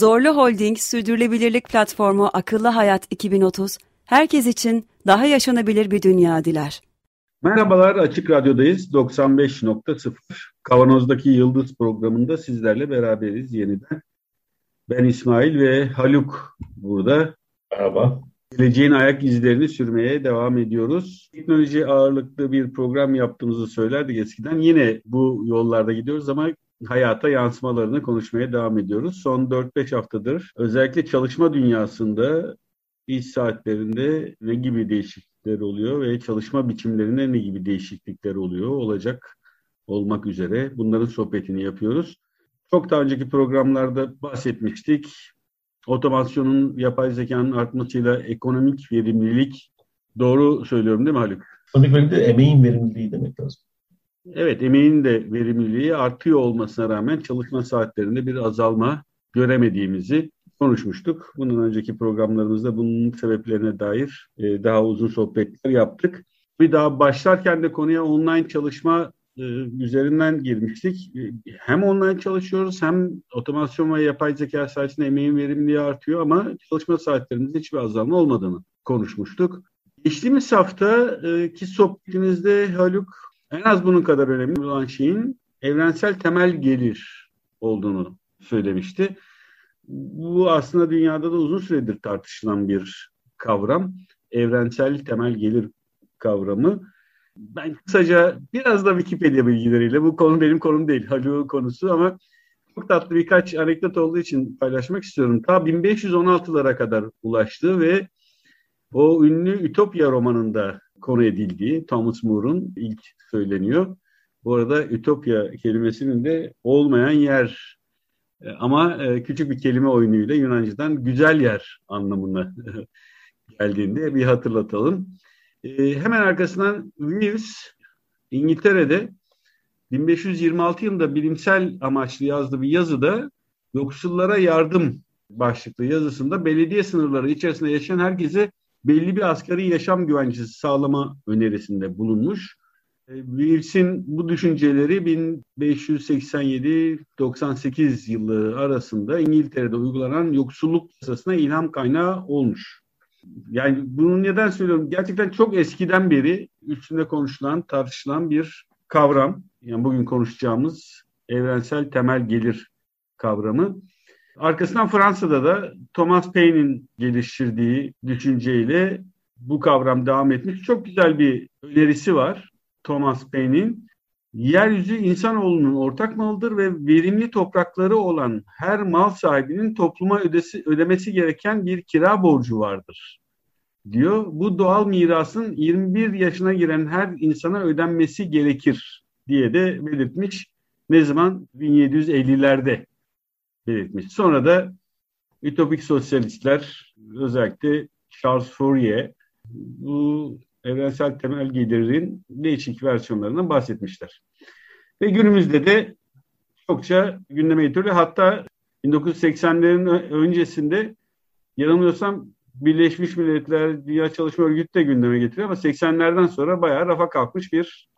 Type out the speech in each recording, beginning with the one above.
Zorlu Holding Sürdürülebilirlik Platformu Akıllı Hayat 2030, herkes için daha yaşanabilir bir dünya diler. Merhabalar, Açık Radyo'dayız. 95.0 Kavanoz'daki Yıldız programında sizlerle beraberiz yeniden. Ben İsmail ve Haluk burada. Merhaba. Geleceğin ayak izlerini sürmeye devam ediyoruz. Teknoloji ağırlıklı bir program yaptığımızı söylerdik eskiden. Yine bu yollarda gidiyoruz ama hayata yansımalarını konuşmaya devam ediyoruz. Son 4-5 haftadır özellikle çalışma dünyasında iş saatlerinde ne gibi değişiklikler oluyor ve çalışma biçimlerinde ne gibi değişiklikler oluyor olacak olmak üzere bunların sohbetini yapıyoruz. Çok daha önceki programlarda bahsetmiştik. Otomasyonun, yapay zekanın artmasıyla ekonomik verimlilik doğru söylüyorum değil mi Haluk? Ekonomik verimlilik de emeğin verimliliği demek lazım. Evet, emeğin de verimliliği artıyor olmasına rağmen çalışma saatlerinde bir azalma göremediğimizi konuşmuştuk. Bundan önceki programlarımızda bunun sebeplerine dair e, daha uzun sohbetler yaptık. Bir daha başlarken de konuya online çalışma e, üzerinden girmiştik. E, hem online çalışıyoruz hem otomasyon ve yapay zeka sayesinde emeğin verimliliği artıyor ama çalışma saatlerimizde hiçbir azalma olmadığını konuşmuştuk. Geçtiğimiz haftaki sohbetimizde Haluk en az bunun kadar önemli olan şeyin evrensel temel gelir olduğunu söylemişti. Bu aslında dünyada da uzun süredir tartışılan bir kavram. Evrensel temel gelir kavramı. Ben kısaca biraz da Wikipedia bilgileriyle, bu konu benim konum değil, Haluk'un konusu ama çok tatlı birkaç anekdot olduğu için paylaşmak istiyorum. Ta 1516'lara kadar ulaştı ve o ünlü Ütopya romanında konu edildiği Thomas More'un ilk söyleniyor. Bu arada Ütopya kelimesinin de olmayan yer e, ama e, küçük bir kelime oyunuyla Yunanca'dan güzel yer anlamına geldiğinde bir hatırlatalım. E, hemen arkasından Wills İngiltere'de 1526 yılında bilimsel amaçlı yazdığı bir yazıda yoksullara yardım başlıklı yazısında belediye sınırları içerisinde yaşayan herkese belli bir asgari yaşam güvencesi sağlama önerisinde bulunmuş. Wills'in bu düşünceleri 1587-98 yılı arasında İngiltere'de uygulanan yoksulluk yasasına ilham kaynağı olmuş. Yani bunu neden söylüyorum? Gerçekten çok eskiden beri üstünde konuşulan, tartışılan bir kavram. Yani bugün konuşacağımız evrensel temel gelir kavramı. Arkasından Fransa'da da Thomas Paine'in geliştirdiği düşünceyle bu kavram devam etmiş. Çok güzel bir önerisi var Thomas Paine'in. Yeryüzü insanoğlunun ortak malıdır ve verimli toprakları olan her mal sahibinin topluma ödesi, ödemesi gereken bir kira borcu vardır diyor. Bu doğal mirasın 21 yaşına giren her insana ödenmesi gerekir diye de belirtmiş. Ne zaman? 1750'lerde belirtmiş. Sonra da ütopik sosyalistler özellikle Charles Fourier bu evrensel temel gelirin değişik versiyonlarından bahsetmişler. Ve günümüzde de çokça gündeme getiriyor. Hatta 1980'lerin öncesinde yanılmıyorsam Birleşmiş Milletler Dünya Çalışma Örgütü de gündeme getiriyor ama 80'lerden sonra bayağı rafa kalkmış bir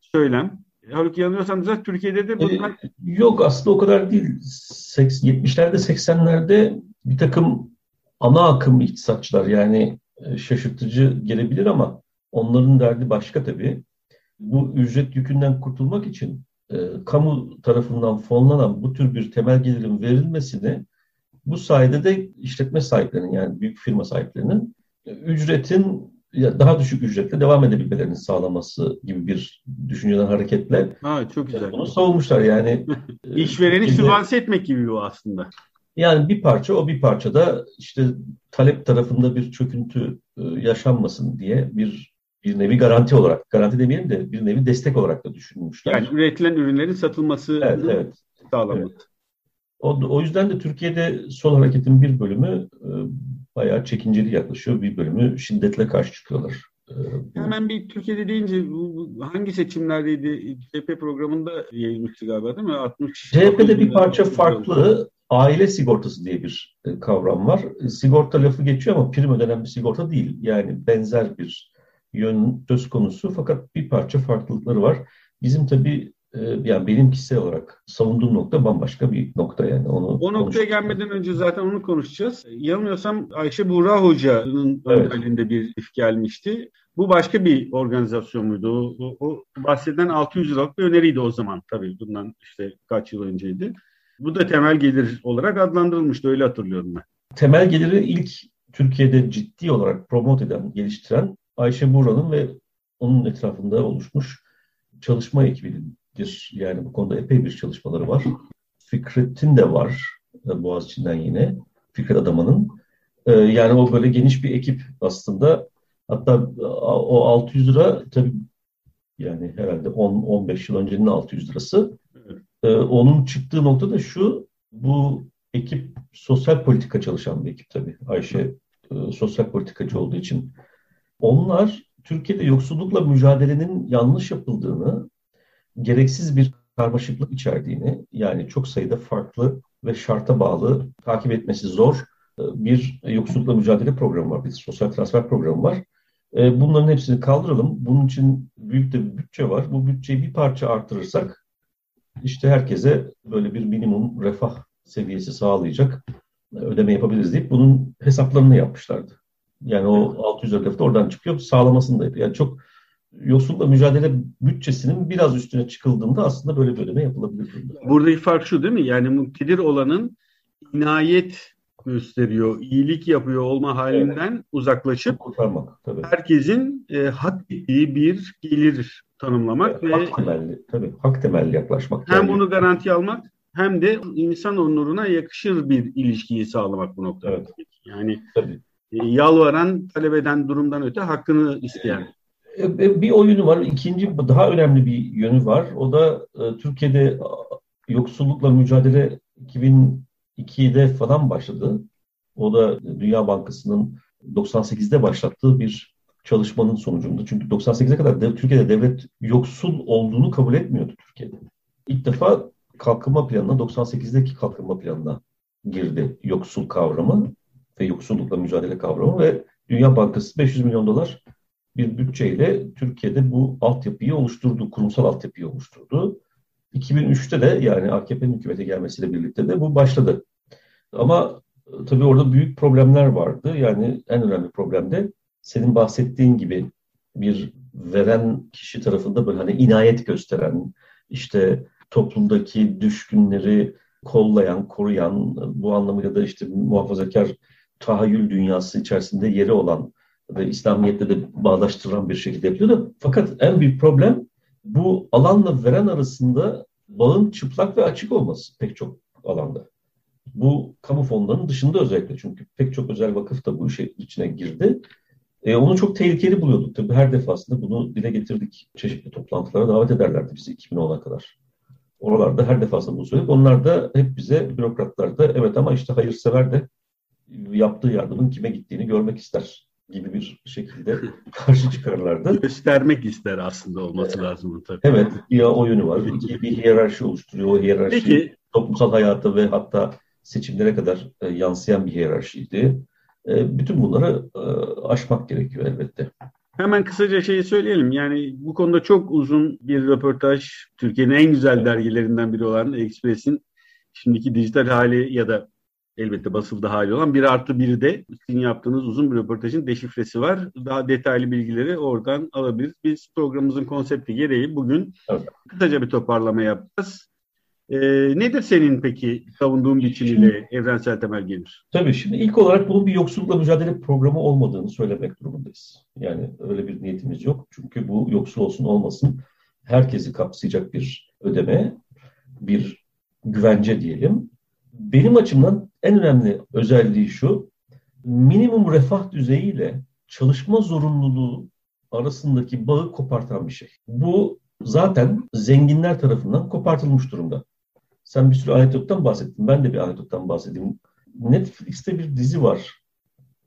söylem. Halbuki yanılıyorsam zaten Türkiye'de de bunlar... Ee, yok aslında o kadar değil. 70'lerde 80'lerde bir takım ana akım iktisatçılar yani e, şaşırtıcı gelebilir ama onların derdi başka tabii. Bu ücret yükünden kurtulmak için e, kamu tarafından fonlanan bu tür bir temel gelirin verilmesini bu sayede de işletme sahiplerinin yani büyük firma sahiplerinin e, ücretin daha düşük ücretle devam edebilmelerini sağlaması gibi bir düşünceden hareketle ha, çok güzel. bunu savunmuşlar yani. İşvereni sübvanse etmek gibi bu aslında. Yani bir parça o bir parça da işte talep tarafında bir çöküntü e, yaşanmasın diye bir bir nevi garanti olarak, garanti demeyelim de bir nevi destek olarak da düşünmüşler. Yani üretilen ürünlerin satılması evet, evet. sağlamak. Evet. O, o yüzden de Türkiye'de sol hareketin bir bölümü e, bayağı çekinceli yaklaşıyor. Bir bölümü şiddetle karşı çıkıyorlar. Ee, Hemen bir Türkiye'de deyince hangi seçimlerdeydi? CHP programında yayılmıştı galiba değil mi? 60 CHP'de bir parça farklı. Aile sigortası diye bir e, kavram var. Sigorta lafı geçiyor ama prim ödenen bir sigorta değil. Yani benzer bir yön söz konusu fakat bir parça farklılıkları var. Bizim tabii e, yani benim kişisel olarak savunduğum nokta bambaşka bir nokta yani. Onu o noktaya gelmeden önce zaten onu konuşacağız. Yanılmıyorsam Ayşe Buğra Hoca'nın evet. önderliğinde bir if gelmişti. Bu başka bir organizasyon muydu? O, o, bahseden 600 liralık bir öneriydi o zaman tabii. Bundan işte kaç yıl önceydi. Bu da temel gelir olarak adlandırılmıştı öyle hatırlıyorum ben. Temel geliri ilk Türkiye'de ciddi olarak promote eden, geliştiren Ayşe Buğra'nın ve onun etrafında oluşmuş çalışma ekibidir. Yani bu konuda epey bir çalışmaları var. Fikret'in de var e, Boğaziçi'nden yine. Fikret Adaman'ın. E, yani o böyle geniş bir ekip aslında. Hatta o 600 lira tabii yani herhalde 10-15 yıl öncenin 600 lirası. Evet. Onun çıktığı nokta da şu, bu ekip sosyal politika çalışan bir ekip tabii. Ayşe e, sosyal politikacı olduğu için. Onlar Türkiye'de yoksullukla mücadelenin yanlış yapıldığını, gereksiz bir karmaşıklık içerdiğini, yani çok sayıda farklı ve şarta bağlı, takip etmesi zor e, bir yoksullukla mücadele programı var, bir sosyal transfer programı var. E, bunların hepsini kaldıralım. Bunun için büyük de bir bütçe var. Bu bütçeyi bir parça artırırsak işte herkese böyle bir minimum refah seviyesi sağlayacak ödeme yapabiliriz deyip bunun hesaplarını yapmışlardı. Yani o 600 lira oradan çıkıyor. Sağlamasını da yapıyor. Yani çok yoksullukla mücadele bütçesinin biraz üstüne çıkıldığında aslında böyle bir ödeme yapılabilir. Buradaki fark şu değil mi? Yani muktedir olanın inayet gösteriyor, iyilik yapıyor olma halinden evet. uzaklaşıp kurtarmak tabii. Herkesin e, hak ettiği bir gelir tanımlamak evet, ve hak temelli tabii hak temelli yaklaşmak. Hem yani. bunu garanti almak hem de insan onuruna yakışır bir ilişkiyi sağlamak bu noktada. Evet. Yani tabii. E, yalvaran, talep eden durumdan öte hakkını isteyen. E, e, bir oyunu var. İkinci daha önemli bir yönü var. O da Türkiye'de yoksullukla mücadele 2002'de falan başladı. O da Dünya Bankası'nın 98'de başlattığı bir çalışmanın sonucunda. Çünkü 98'e kadar dev, Türkiye'de devlet yoksul olduğunu kabul etmiyordu Türkiye'de. İlk defa kalkınma planına 98'deki kalkınma planına girdi yoksul kavramı ve yoksullukla mücadele kavramı ve Dünya Bankası 500 milyon dolar bir bütçeyle Türkiye'de bu altyapıyı oluşturdu, kurumsal altyapıyı oluşturdu. 2003'te de yani AKP'nin hükümete gelmesiyle birlikte de bu başladı. Ama e, tabii orada büyük problemler vardı. Yani en önemli problem de senin bahsettiğin gibi bir veren kişi tarafında böyle hani inayet gösteren, işte toplumdaki düşkünleri kollayan, koruyan, bu anlamıyla da işte muhafazakar tahayyül dünyası içerisinde yeri olan ve İslamiyet'te de bağdaştıran bir şekilde yapıyordu. Fakat en büyük problem bu alanla veren arasında bağın çıplak ve açık olması pek çok alanda. Bu kamu fonlarının dışında özellikle çünkü pek çok özel vakıf da bu işe içine girdi. E, onu çok tehlikeli buluyorduk. Tabii her defasında bunu dile getirdik. Çeşitli toplantılara davet ederlerdi bizi 2010'a kadar. Oralarda her defasında bunu söyledik. Onlar da hep bize bürokratlar da evet ama işte hayırsever de yaptığı yardımın kime gittiğini görmek ister gibi bir şekilde karşı çıkarlardı. Göstermek ister aslında olması lazım tabii. Evet, ya o yönü var. İki, bir hiyerarşi oluşturuyor. O hiyerarşi Peki. toplumsal hayata ve hatta seçimlere kadar e, yansıyan bir hiyerarşiydi. E, bütün bunları e, aşmak gerekiyor elbette. Hemen kısaca şeyi söyleyelim. Yani bu konuda çok uzun bir röportaj. Türkiye'nin en güzel dergilerinden biri olan Express'in şimdiki dijital hali ya da elbette basıldı hali olan bir artı bir de sizin yaptığınız uzun bir röportajın deşifresi var. Daha detaylı bilgileri oradan alabiliriz. Biz programımızın konsepti gereği bugün evet. kısaca bir toparlama yapacağız. E, nedir senin peki savunduğun biçimiyle evrensel temel gelir? Tabii şimdi ilk olarak bunun bir yoksullukla mücadele programı olmadığını söylemek durumundayız. Yani öyle bir niyetimiz yok. Çünkü bu yoksul olsun olmasın herkesi kapsayacak bir ödeme, bir güvence diyelim. Benim açımdan en önemli özelliği şu, minimum refah düzeyiyle çalışma zorunluluğu arasındaki bağı kopartan bir şey. Bu zaten zenginler tarafından kopartılmış durumda. Sen bir sürü anekdottan bahsettin. Ben de bir anekdottan bahsedeyim. Netflix'te bir dizi var.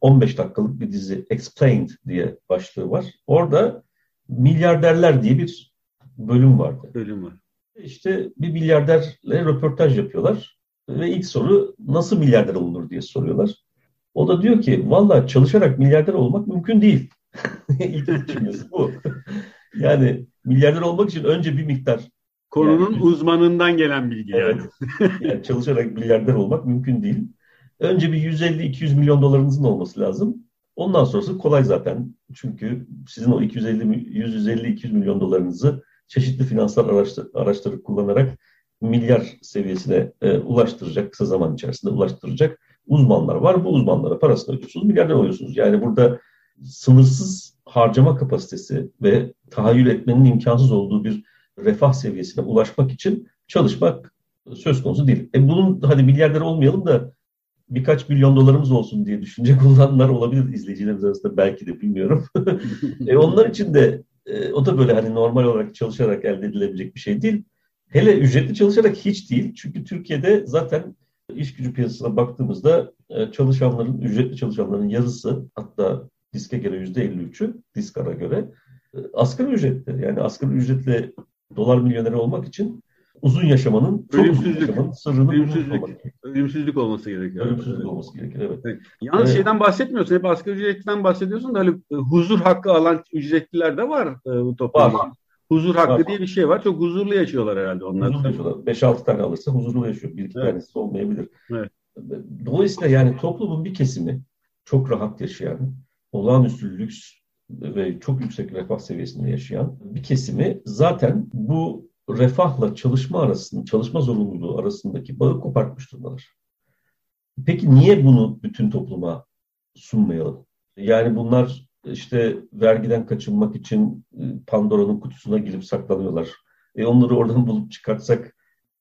15 dakikalık bir dizi Explained diye başlığı var. Orada milyarderler diye bir bölüm vardı. Bölüm var. İşte bir milyarderle röportaj yapıyorlar ve ilk soru nasıl milyarder olunur diye soruyorlar. O da diyor ki valla çalışarak milyarder olmak mümkün değil. İlk cümlesi bu. yani milyarder olmak için önce bir miktar Konunun yani, uzmanından gelen bilgi evet, yani. yani çalışarak milyarder olmak mümkün değil. Önce bir 150-200 milyon dolarınızın olması lazım. Ondan sonrası kolay zaten. Çünkü sizin o 250-150-200 milyon dolarınızı çeşitli finansal araçları, araçları kullanarak milyar seviyesine e, ulaştıracak, kısa zaman içerisinde ulaştıracak uzmanlar var. Bu uzmanlara parasını ödüyorsunuz, milyarder oluyorsunuz. Yani burada sınırsız harcama kapasitesi ve tahayyül etmenin imkansız olduğu bir refah seviyesine ulaşmak için çalışmak söz konusu değil. E bunun hadi milyarder olmayalım da birkaç milyon dolarımız olsun diye düşünecek olanlar olabilir izleyicilerimiz arasında belki de bilmiyorum. e onlar için de e, o da böyle hani normal olarak çalışarak elde edilebilecek bir şey değil. Hele ücretli çalışarak hiç değil. Çünkü Türkiye'de zaten iş gücü piyasasına baktığımızda e, çalışanların, ücretli çalışanların yarısı hatta diske göre yüzde 53'ü diskara göre e, asgari ücretli. Yani asgari ücretle dolar milyoneri olmak için uzun yaşamanın, çok uzun yaşamanın sırrını ölümsüzlük, ölümsüzlük olması gerekiyor. Ölümsüzlük olması gerekiyor, evet. evet. Yalnız ee, şeyden bahsetmiyorsun, hep asgari ücretten bahsediyorsun da hani e, huzur hakkı alan ücretliler de var bu toplumda. Var. Huzur hakkı var. diye bir şey var. Çok huzurlu yaşıyorlar herhalde onlar. Huzurlu yaşıyorlar. 5-6 tane alırsa huzurlu yaşıyor. Bir iki evet. tanesi olmayabilir. Evet. Dolayısıyla yani toplumun bir kesimi çok rahat yaşayan, olağanüstü lüks ve çok yüksek refah seviyesinde yaşayan bir kesimi zaten bu refahla çalışma arasında, çalışma zorunluluğu arasındaki bağı kopartmış durumdalar. Peki niye bunu bütün topluma sunmayalım? Yani bunlar işte vergiden kaçınmak için e, Pandora'nın kutusuna girip saklanıyorlar. E onları oradan bulup çıkartsak.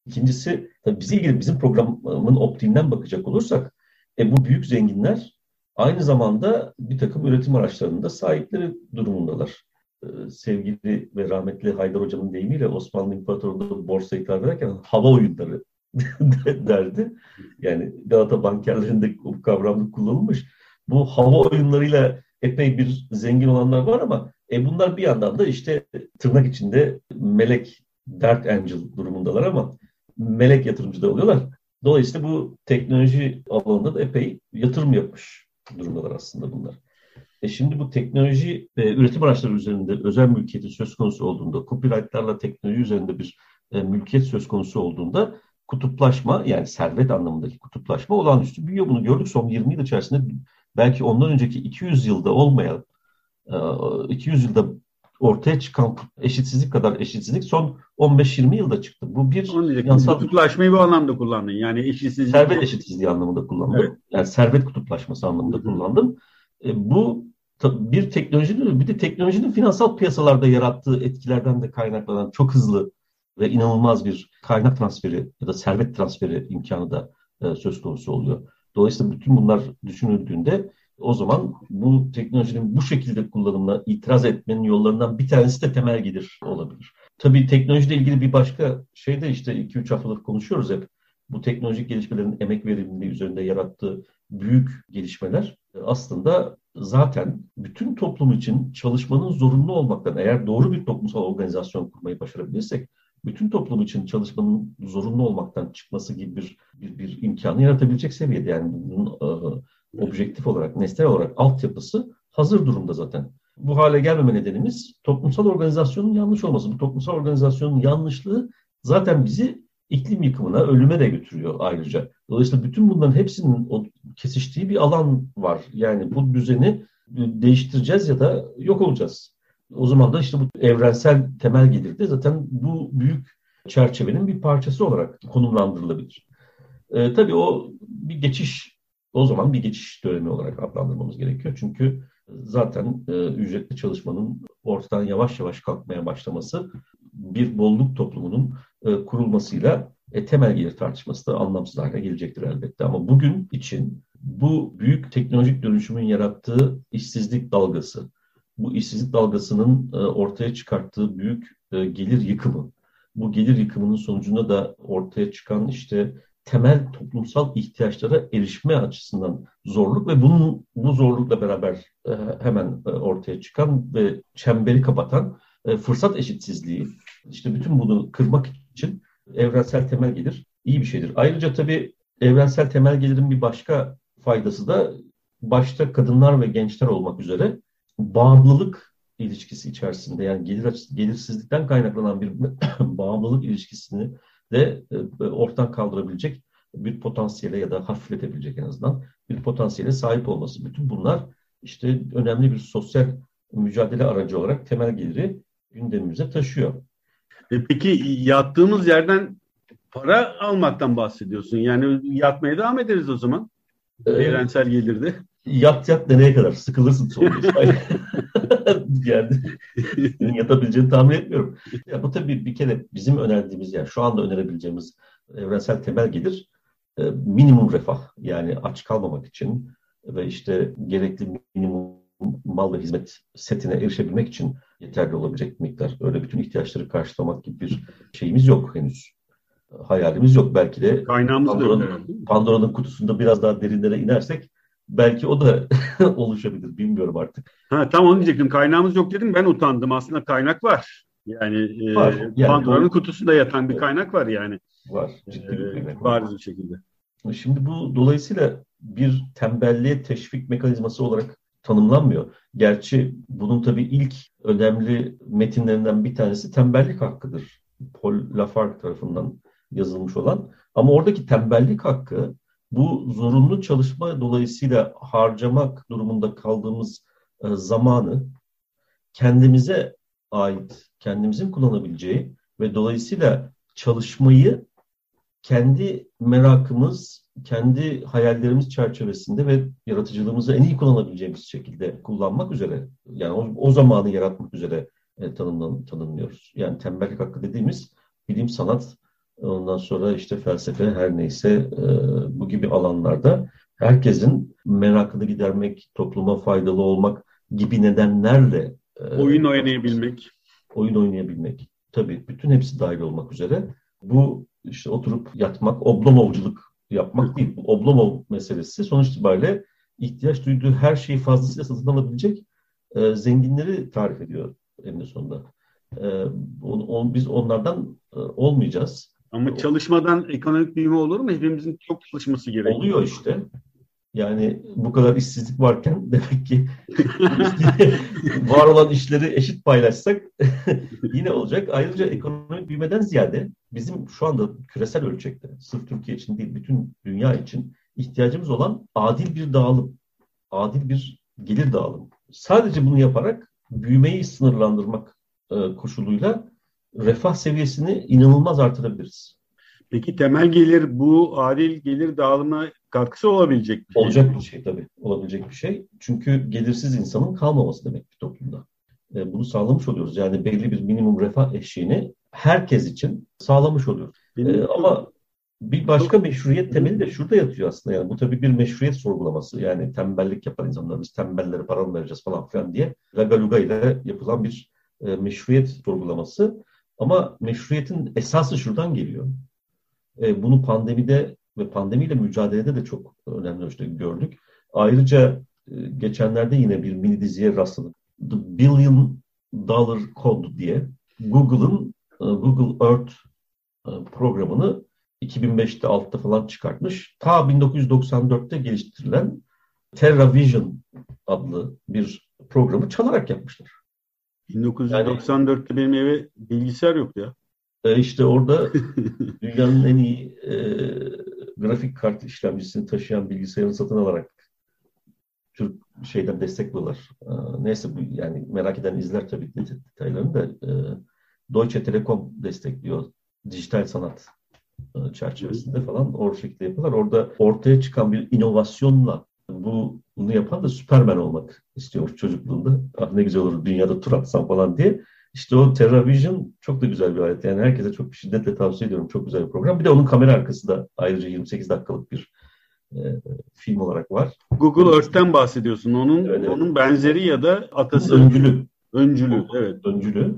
İkincisi tabii bize ilgili bizim programın optiğinden bakacak olursak e bu büyük zenginler aynı zamanda bir takım üretim araçlarında sahipleri durumundalar. Ee, sevgili ve rahmetli Haydar Hocam'ın deyimiyle Osmanlı İmparatorluğu'nda borsa ikrar ederken hava oyunları derdi. Yani Galata bankerlerinde bu kavramda kullanılmış. Bu hava oyunlarıyla epey bir zengin olanlar var ama e bunlar bir yandan da işte tırnak içinde melek, dark angel durumundalar ama melek yatırımcı da oluyorlar. Dolayısıyla bu teknoloji alanında da epey yatırım yapmış durumdalar aslında bunlar. E şimdi bu teknoloji ve üretim araçları üzerinde özel mülkiyetin söz konusu olduğunda, copyrightlarla teknoloji üzerinde bir e, mülkiyet söz konusu olduğunda kutuplaşma yani servet anlamındaki kutuplaşma olağanüstü büyüyor. Bunu gördük son 20 yıl içerisinde belki ondan önceki 200 yılda olmayan, e, 200 yılda ortaya çıkan eşitsizlik kadar eşitsizlik son 15-20 yılda çıktı. Bu bir yansal... Kutuplaşmayı bu anlamda kullandın. Yani eşitsizlik... Servet eşitsizliği anlamında kullandım. Evet. Yani servet kutuplaşması anlamında kullandım. E, bu bir teknolojinin bir de teknolojinin finansal piyasalarda yarattığı etkilerden de kaynaklanan çok hızlı ve inanılmaz bir kaynak transferi ya da servet transferi imkanı da e, söz konusu oluyor. Dolayısıyla bütün bunlar düşünüldüğünde o zaman bu teknolojinin bu şekilde kullanımına itiraz etmenin yollarından bir tanesi de temel gelir olabilir. Tabii teknolojiyle ilgili bir başka şey de işte 2-3 haftadır konuşuyoruz hep. Bu teknolojik gelişmelerin emek verimliliği üzerinde yarattığı büyük gelişmeler aslında zaten bütün toplum için çalışmanın zorunlu olmaktan eğer doğru bir toplumsal organizasyon kurmayı başarabilirsek bütün toplum için çalışmanın zorunlu olmaktan çıkması gibi bir bir, bir imkanı yaratabilecek seviyede yani bunun e, objektif olarak, nesnel olarak altyapısı hazır durumda zaten. Bu hale gelmeme nedenimiz toplumsal organizasyonun yanlış olması. Bu toplumsal organizasyonun yanlışlığı zaten bizi iklim yıkımına, ölüme de götürüyor ayrıca. Dolayısıyla bütün bunların hepsinin o kesiştiği bir alan var. Yani bu düzeni değiştireceğiz ya da yok olacağız. O zaman da işte bu evrensel temel gelir de zaten bu büyük çerçevenin bir parçası olarak konumlandırılabilir. Ee, tabii o bir geçiş, o zaman bir geçiş dönemi olarak adlandırmamız gerekiyor. Çünkü zaten e, ücretli çalışmanın ortadan yavaş yavaş kalkmaya başlaması bir bolluk toplumunun e, kurulmasıyla e, temel gelir tartışması da anlamsız hale gelecektir elbette. Ama bugün için bu büyük teknolojik dönüşümün yarattığı işsizlik dalgası, bu işsizlik dalgasının e, ortaya çıkarttığı büyük e, gelir yıkımı, bu gelir yıkımının sonucunda da ortaya çıkan işte temel toplumsal ihtiyaçlara erişme açısından zorluk ve bunun bu zorlukla beraber e, hemen ortaya çıkan ve çemberi kapatan fırsat eşitsizliği işte bütün bunu kırmak için evrensel temel gelir iyi bir şeydir. Ayrıca tabii evrensel temel gelirin bir başka faydası da başta kadınlar ve gençler olmak üzere bağımlılık ilişkisi içerisinde yani gelir gelirsizlikten kaynaklanan bir bağımlılık ilişkisini de e, ortadan kaldırabilecek bir potansiyele ya da hafifletebilecek en azından bir potansiyele sahip olması. Bütün bunlar işte önemli bir sosyal mücadele aracı olarak temel geliri gündemimize taşıyor. E peki yattığımız yerden para almaktan bahsediyorsun. Yani yatmaya devam ederiz o zaman. Ee, Evrensel gelirdi. Yat yat nereye kadar? Sıkılırsın sonunda. yani yatabileceğini tahmin etmiyorum. Ya bu tabii bir kere bizim önerdiğimiz yani şu anda önerebileceğimiz evrensel temel gelir e, minimum refah. Yani aç kalmamak için ve işte gerekli minimum mal ve hizmet setine erişebilmek için yeterli olabilecek miktar. Öyle bütün ihtiyaçları karşılamak gibi bir şeyimiz yok henüz. Hayalimiz yok. Belki de Kaynağımız Pandora'nın, Pandora'nın kutusunda biraz daha derinlere inersek belki o da oluşabilir. Bilmiyorum artık. Ha, tam onu diyecektim. Kaynağımız yok dedim. Ben utandım. Aslında kaynak var. Yani, var. E, yani Pandora'nın doğru. kutusunda yatan bir kaynak var yani. Var. Ciddi bir kaynak. Bariz bir şekilde. Şimdi bu dolayısıyla bir tembelliğe teşvik mekanizması olarak tanımlanmıyor. Gerçi bunun tabii ilk önemli metinlerinden bir tanesi tembellik hakkıdır. Paul Lafargue tarafından yazılmış olan. Ama oradaki tembellik hakkı bu zorunlu çalışma dolayısıyla harcamak durumunda kaldığımız e, zamanı kendimize ait, kendimizin kullanabileceği ve dolayısıyla çalışmayı kendi merakımız, kendi hayallerimiz çerçevesinde ve yaratıcılığımızı en iyi kullanabileceğimiz şekilde kullanmak üzere, yani o, o zamanı yaratmak üzere e, tanımlan, tanımlıyoruz. Yani tembellik hakkı dediğimiz bilim, sanat, ondan sonra işte felsefe her neyse e, bu gibi alanlarda herkesin merakını gidermek, topluma faydalı olmak gibi nedenlerle e, oyun oynayabilmek. Oyun oynayabilmek. Tabii bütün hepsi dahil olmak üzere. Bu işte oturup yatmak, oblomovculuk yapmak değil. Bu oblomov meselesi sonuç itibariyle ihtiyaç duyduğu her şeyi fazlasıyla satın alabilecek e, zenginleri tarif ediyor eninde sonunda. E, on, on, biz onlardan e, olmayacağız. Ama çalışmadan ekonomik büyüme olur mu? Hepimizin çok çalışması gerekiyor. Oluyor işte. Yani bu kadar işsizlik varken demek ki var olan işleri eşit paylaşsak yine olacak. Ayrıca ekonomik büyümeden ziyade bizim şu anda küresel ölçekte sırf Türkiye için değil bütün dünya için ihtiyacımız olan adil bir dağılım. Adil bir gelir dağılımı. Sadece bunu yaparak büyümeyi sınırlandırmak e, koşuluyla refah seviyesini inanılmaz artırabiliriz. Peki temel gelir bu adil gelir dağılımına katkısı olabilecek bir şey. Olacak bir şey tabii. Olabilecek bir şey. Çünkü gelirsiz insanın kalmaması demek bir toplumda. E, bunu sağlamış oluyoruz. Yani belli bir minimum refah eşiğini herkes için sağlamış oluyoruz. E, ama bir başka meşruiyet temeli de şurada yatıyor aslında. Yani bu tabii bir meşruiyet sorgulaması. Yani tembellik yapan insanlar biz tembellere para mı vereceğiz falan filan diye lagaluga ile yapılan bir e, meşruiyet sorgulaması. Ama meşruiyetin esası şuradan geliyor. E, bunu pandemide ve pandemiyle mücadelede de çok önemli ölçüde gördük. Ayrıca e, geçenlerde yine bir mini diziye rastladık. The Billion Dollar Code diye Google'ın e, Google Earth e, programını 2005'te altta falan çıkartmış. Ta 1994'te geliştirilen TerraVision adlı bir programı çalarak yapmışlar. 1994'te yani, benim eve bilgisayar yoktu ya. E işte orada dünyanın en iyi e, grafik kart işlemcisini taşıyan bilgisayarını satın alarak Türk şeyden destek bulurlar. E, neyse bu yani merak eden izler tabii detaylarını da e, Deutsche Telekom destekliyor dijital sanat e, çerçevesinde falan o şekilde yapıyorlar. Orada ortaya çıkan bir inovasyonla bu bunu yapan da Superman olmak istiyor çocukluğunda. Ah ne güzel olur dünyada tur atsam falan diye. İşte o TerraVision çok da güzel bir alet. Yani herkese çok şiddetle tavsiye ediyorum. Çok güzel bir program. Bir de onun kamera arkası da ayrıca 28 dakikalık bir e, film olarak var. Google Earth'ten bahsediyorsun. Onun evet, evet. onun benzeri ya da atası. Öncülü. Öncülü, evet. Öncülü.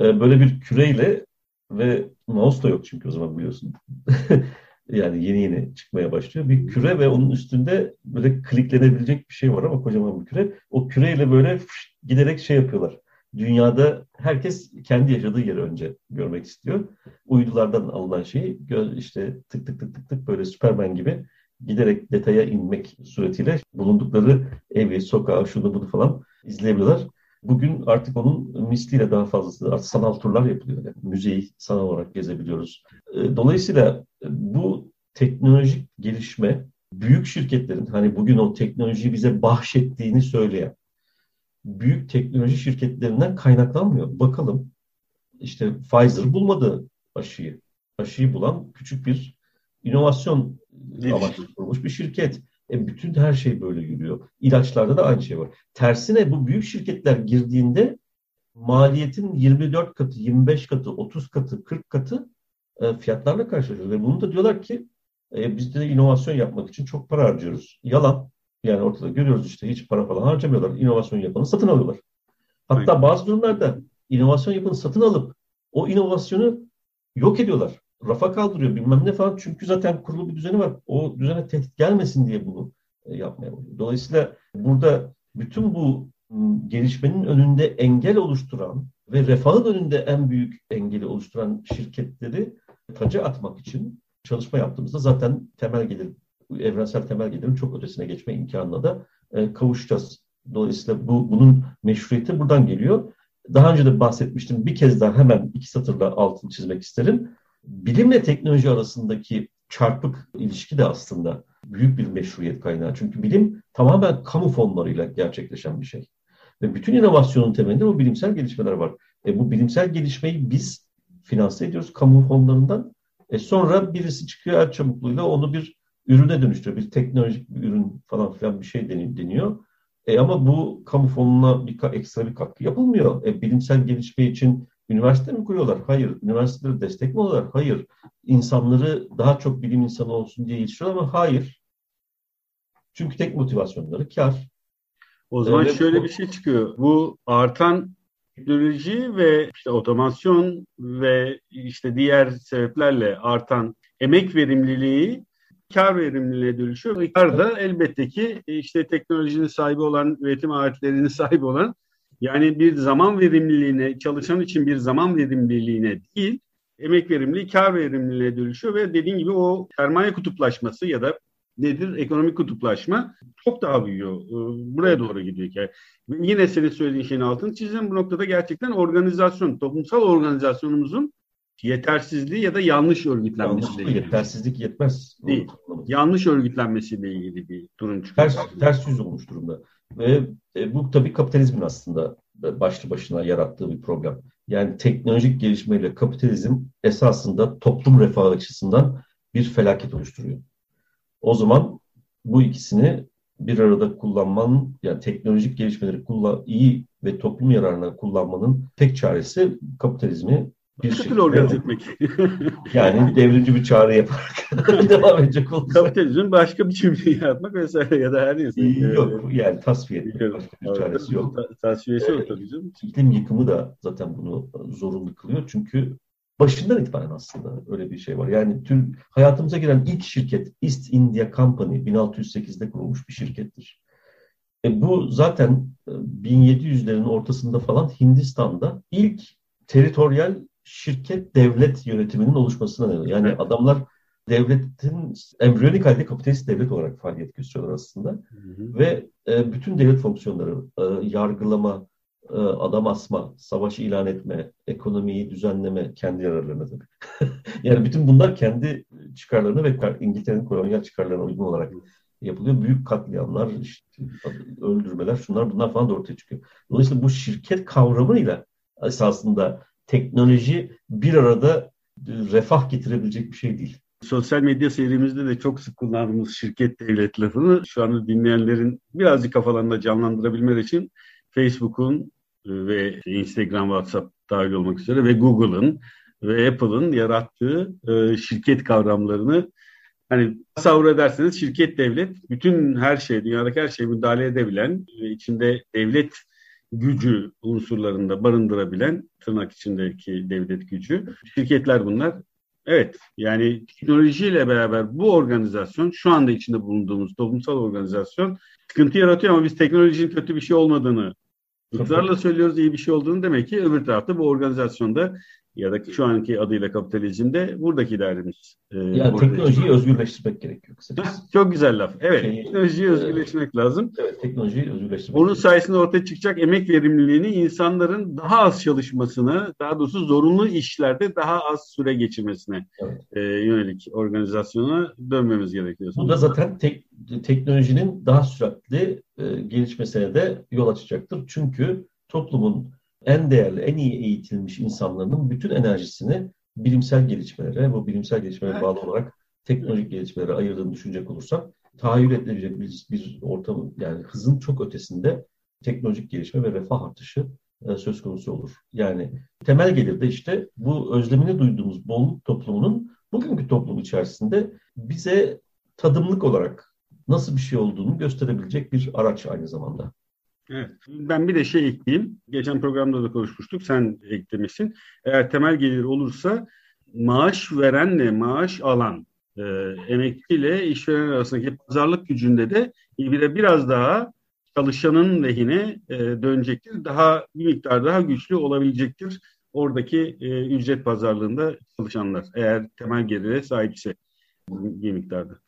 E, böyle bir küreyle ve mouse da yok çünkü o zaman biliyorsun. Yani yeni yeni çıkmaya başlıyor. Bir küre ve onun üstünde böyle kliklenebilecek bir şey var ama kocaman bir küre. O küreyle böyle fış, giderek şey yapıyorlar. Dünyada herkes kendi yaşadığı yeri önce görmek istiyor. Uydulardan alınan şeyi işte tık tık tık tık tık böyle Superman gibi giderek detaya inmek suretiyle bulundukları evi, sokağı, şunu bunu falan izleyebiliyorlar. Bugün artık onun misliyle daha fazlası, artık sanal turlar yapılıyor. Yani müzeyi sanal olarak gezebiliyoruz. Ee, dolayısıyla bu teknolojik gelişme büyük şirketlerin hani bugün o teknolojiyi bize bahşettiğini söyleyen büyük teknoloji şirketlerinden kaynaklanmıyor. Bakalım işte Pfizer bulmadı aşıyı. Aşıyı bulan küçük bir inovasyon amaçlı kurulmuş bir şirket. E bütün her şey böyle yürüyor. İlaçlarda da aynı şey var. Tersine bu büyük şirketler girdiğinde maliyetin 24 katı, 25 katı, 30 katı, 40 katı e, fiyatlarla karşılaşıyoruz. Ve bunu da diyorlar ki e, biz de inovasyon yapmak için çok para harcıyoruz. Yalan. Yani ortada görüyoruz işte hiç para falan harcamıyorlar. İnovasyon yapanı satın alıyorlar. Hatta bazı durumlarda inovasyon yapanı satın alıp o inovasyonu yok ediyorlar rafa kaldırıyor bilmem ne falan. Çünkü zaten kurulu bir düzeni var. O düzene tehdit gelmesin diye bunu e, yapmaya başlıyor. Dolayısıyla burada bütün bu gelişmenin önünde engel oluşturan ve refahın önünde en büyük engeli oluşturan şirketleri taca atmak için çalışma yaptığımızda zaten temel gelir, evrensel temel gelirin çok ötesine geçme imkanına da e, kavuşacağız. Dolayısıyla bu bunun meşruiyeti buradan geliyor. Daha önce de bahsetmiştim. Bir kez daha hemen iki satırla altını çizmek isterim bilimle teknoloji arasındaki çarpık ilişki de aslında büyük bir meşruiyet kaynağı. Çünkü bilim tamamen kamu fonlarıyla gerçekleşen bir şey. Ve bütün inovasyonun temelinde bu bilimsel gelişmeler var. E, bu bilimsel gelişmeyi biz finanse ediyoruz kamu fonlarından. E, sonra birisi çıkıyor el çabukluğuyla onu bir ürüne dönüştürüyor. Bir teknolojik bir ürün falan filan bir şey deniyor. E, ama bu kamu fonuna bir ekstra bir katkı yapılmıyor. E, bilimsel gelişme için Üniversite mi kuruyorlar? Hayır. Üniversiteleri destek mi alıyorlar? Hayır. İnsanları daha çok bilim insanı olsun diye yetiştiriyorlar ama hayır. Çünkü tek motivasyonları kar. O zaman evet. şöyle bir şey çıkıyor. Bu artan teknoloji ve işte otomasyon ve işte diğer sebeplerle artan emek verimliliği kar verimliliğine dönüşüyor. Kar da elbette ki işte teknolojinin sahibi olan, üretim aletlerinin sahibi olan yani bir zaman verimliliğine, çalışan için bir zaman verimliliğine değil, emek verimliliği kar verimliliğine dönüşüyor ve dediğin gibi o sermaye kutuplaşması ya da nedir ekonomik kutuplaşma çok daha büyüyor. Ee, buraya doğru gidiyor hikaye. Yine senin söylediğin şeyin altını çizeceğim. Bu noktada gerçekten organizasyon, toplumsal organizasyonumuzun yetersizliği ya da yanlış örgütlenmesiyle ilgili. Yetersizlik yetmez. Değil. Yanlış örgütlenmesiyle ilgili bir durum çıkıyor. Ters, ters yüz olmuş durumda. Ve e, bu tabii kapitalizmin aslında başlı başına yarattığı bir problem. Yani teknolojik gelişmeyle kapitalizm esasında toplum refahı açısından bir felaket oluşturuyor. O zaman bu ikisini bir arada kullanmanın, yani teknolojik gelişmeleri kullan, iyi ve toplum yararına kullanmanın tek çaresi kapitalizmi bir şekilde organize etmek. yani devrimci bir çağrı yaparak devam edecek olursa. Kapitalizmin başka biçimini yaratmak vesaire ya da her neyse. Yok yani tasfiye etmek başka bir çaresi yok. Tasfiyesi yok tabii canım. İklim yıkımı da zaten bunu zorunlu kılıyor. Çünkü başından itibaren aslında öyle bir şey var. Yani tüm hayatımıza giren ilk şirket East India Company 1608'de kurulmuş bir şirkettir. E bu zaten 1700'lerin ortasında falan Hindistan'da ilk teritoryal şirket devlet yönetiminin oluşmasına neden Yani evet. adamlar devletin embriyonik halde kapitalist devlet olarak faaliyet gösteriyorlar aslında. Hı hı. Ve e, bütün devlet fonksiyonları, e, yargılama, e, adam asma, savaş ilan etme, ekonomiyi düzenleme kendi yararlarına tabii. yani bütün bunlar kendi çıkarlarına ve İngiltere'nin kolonyal çıkarlarına uygun olarak yapılıyor. Büyük katliamlar, işte, öldürmeler, şunlar bunlar falan da ortaya çıkıyor. Dolayısıyla bu şirket kavramıyla esasında teknoloji bir arada refah getirebilecek bir şey değil. Sosyal medya serimizde de çok sık kullandığımız şirket devlet lafını şu anda dinleyenlerin birazcık kafalarında canlandırabilmeleri için Facebook'un e, ve Instagram, WhatsApp dahil olmak üzere ve Google'ın ve Apple'ın yarattığı e, şirket kavramlarını hani tasavvur ederseniz şirket devlet bütün her şeye, dünyadaki her şeye müdahale edebilen, içinde devlet gücü unsurlarında barındırabilen tırnak içindeki devlet gücü. Şirketler bunlar. Evet, yani teknolojiyle beraber bu organizasyon, şu anda içinde bulunduğumuz toplumsal organizasyon sıkıntı yaratıyor ama biz teknolojinin kötü bir şey olmadığını ısrarla söylüyoruz, iyi bir şey olduğunu demek ki öbür tarafta bu organizasyonda ya da şu anki adıyla kapitalizmde buradaki derdimiz. E, yani teknolojiyi özgürleştirmek gerekiyor kısacası. Çok güzel laf. Evet, şey, teknolojiyi e, özgürleştirmek lazım. Evet, teknolojiyi özgürleştirmek. Bunun sayesinde ortaya çıkacak emek verimliliğini insanların daha az çalışmasına, daha doğrusu zorunlu işlerde daha az süre geçirmesine evet. e, yönelik organizasyona dönmemiz gerekiyor. Bu da zaten tek, teknolojinin daha süratli e, gelişmesine de yol açacaktır. Çünkü toplumun en değerli, en iyi eğitilmiş insanların bütün enerjisini bilimsel gelişmelere, bu bilimsel gelişmelere bağlı olarak teknolojik gelişmelere ayırdığını düşünecek olursak tahayyül edilebilecek bir, bir ortam yani hızın çok ötesinde teknolojik gelişme ve refah artışı e, söz konusu olur. Yani temel gelir de işte bu özlemini duyduğumuz bolluk toplumunun bugünkü toplum içerisinde bize tadımlık olarak nasıl bir şey olduğunu gösterebilecek bir araç aynı zamanda. Evet. Ben bir de şey ekleyeyim. Geçen programda da konuşmuştuk. Sen eklemişsin. Eğer temel gelir olursa maaş verenle maaş alan e, emekliyle işveren arasındaki pazarlık gücünde de bire biraz daha çalışanın lehine e, dönecektir. Daha bir miktar daha güçlü olabilecektir oradaki e, ücret pazarlığında çalışanlar eğer temel gelire sahipse bir miktarda.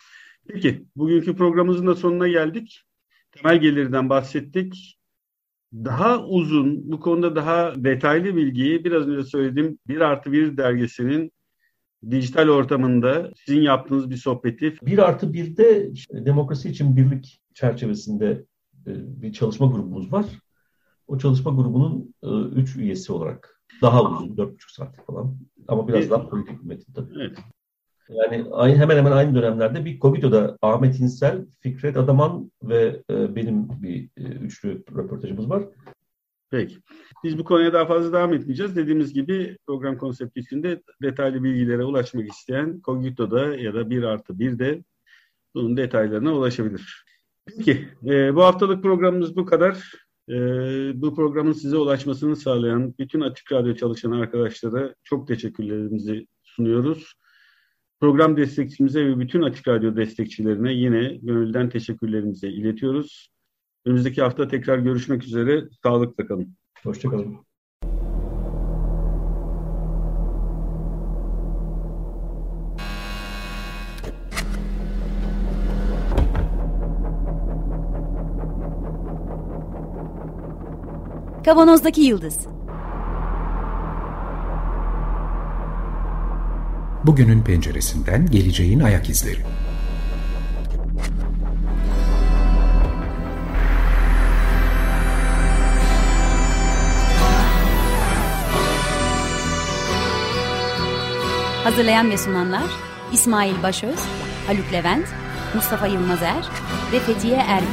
Peki bugünkü programımızın da sonuna geldik temel gelirden bahsettik. Daha uzun, bu konuda daha detaylı bilgiyi biraz önce söylediğim 1 artı 1 dergisinin dijital ortamında sizin yaptığınız bir sohbeti. 1 artı 1'de işte, demokrasi için birlik çerçevesinde e, bir çalışma grubumuz var. O çalışma grubunun 3 e, üyesi olarak daha uzun, 4,5 saat falan ama biraz daha politik metin tabii. Evet. Yani aynı, hemen hemen aynı dönemlerde bir Cogito'da Ahmet İnsel, Fikret Adaman ve e, benim bir e, üçlü röportajımız var. Peki. Biz bu konuya daha fazla devam etmeyeceğiz. Dediğimiz gibi program konsepti içinde detaylı bilgilere ulaşmak isteyen Cogito'da ya da 1 artı 1'de bunun detaylarına ulaşabilir. Peki, e, bu haftalık programımız bu kadar. E, bu programın size ulaşmasını sağlayan bütün Açık Radyo çalışan arkadaşlara çok teşekkürlerimizi sunuyoruz. Program destekçimize ve bütün Açık Radyo destekçilerine yine gönülden teşekkürlerimizi iletiyoruz. Önümüzdeki hafta tekrar görüşmek üzere. Sağlıkla kalın. Hoşçakalın. Kavanozdaki Yıldız Bugünün penceresinden geleceğin ayak izleri. Hazırlayan ve sunanlar İsmail Başöz, Haluk Levent, Mustafa Yılmazer ve Fethiye Erbil.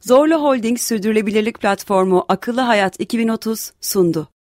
Zorlu Holding Sürdürülebilirlik Platformu Akıllı Hayat 2030 sundu.